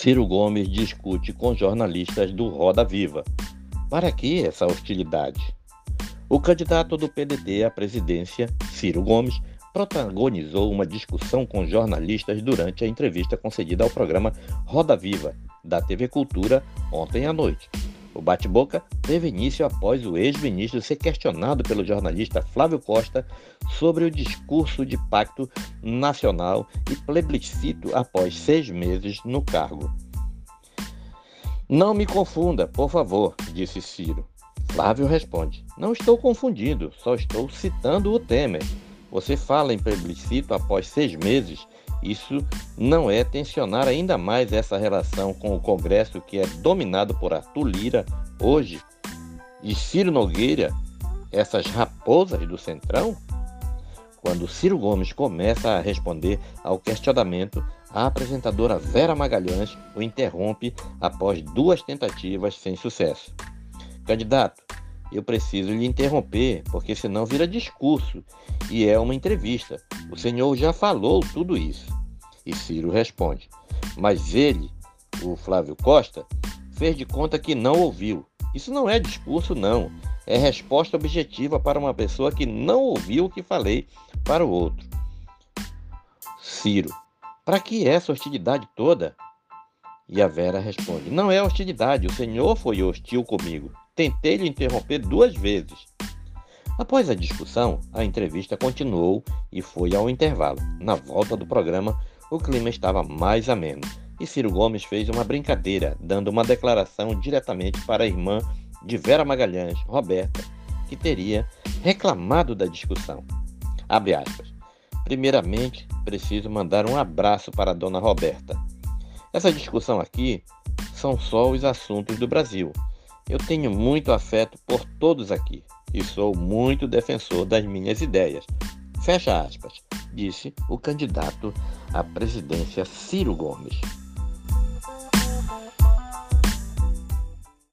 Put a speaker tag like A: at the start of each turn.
A: Ciro Gomes discute com jornalistas do Roda Viva. Para que essa hostilidade? O candidato do PDT à presidência, Ciro Gomes, protagonizou uma discussão com jornalistas durante a entrevista concedida ao programa Roda Viva, da TV Cultura, ontem à noite. O bate-boca teve início após o ex-ministro ser questionado pelo jornalista Flávio Costa sobre o discurso de pacto nacional e plebiscito após seis meses no cargo. Não me confunda, por favor, disse Ciro. Flávio responde: Não estou confundindo, só estou citando o Temer. Você fala em plebiscito após seis meses isso não é tensionar ainda mais essa relação com o Congresso que é dominado por Arthur Lira hoje e Ciro Nogueira, essas raposas do Centrão? Quando Ciro Gomes começa a responder ao questionamento, a apresentadora Vera Magalhães o interrompe após duas tentativas sem sucesso. Candidato, eu preciso lhe interromper, porque senão vira discurso e é uma entrevista. O senhor já falou tudo isso. E Ciro responde: Mas ele, o Flávio Costa, fez de conta que não ouviu. Isso não é discurso, não. É resposta objetiva para uma pessoa que não ouviu o que falei para o outro. Ciro: Para que essa hostilidade toda? E a Vera responde: Não é hostilidade, o senhor foi hostil comigo. Tentei lhe interromper duas vezes. Após a discussão, a entrevista continuou e foi ao intervalo. Na volta do programa, o clima estava mais ameno e Ciro Gomes fez uma brincadeira, dando uma declaração diretamente para a irmã de Vera Magalhães, Roberta, que teria reclamado da discussão. Abre aspas. Primeiramente, preciso mandar um abraço para a dona Roberta. Essa discussão aqui são só os assuntos do Brasil. Eu tenho muito afeto por todos aqui e sou muito defensor das minhas ideias. Fecha aspas, disse o candidato à presidência Ciro Gomes.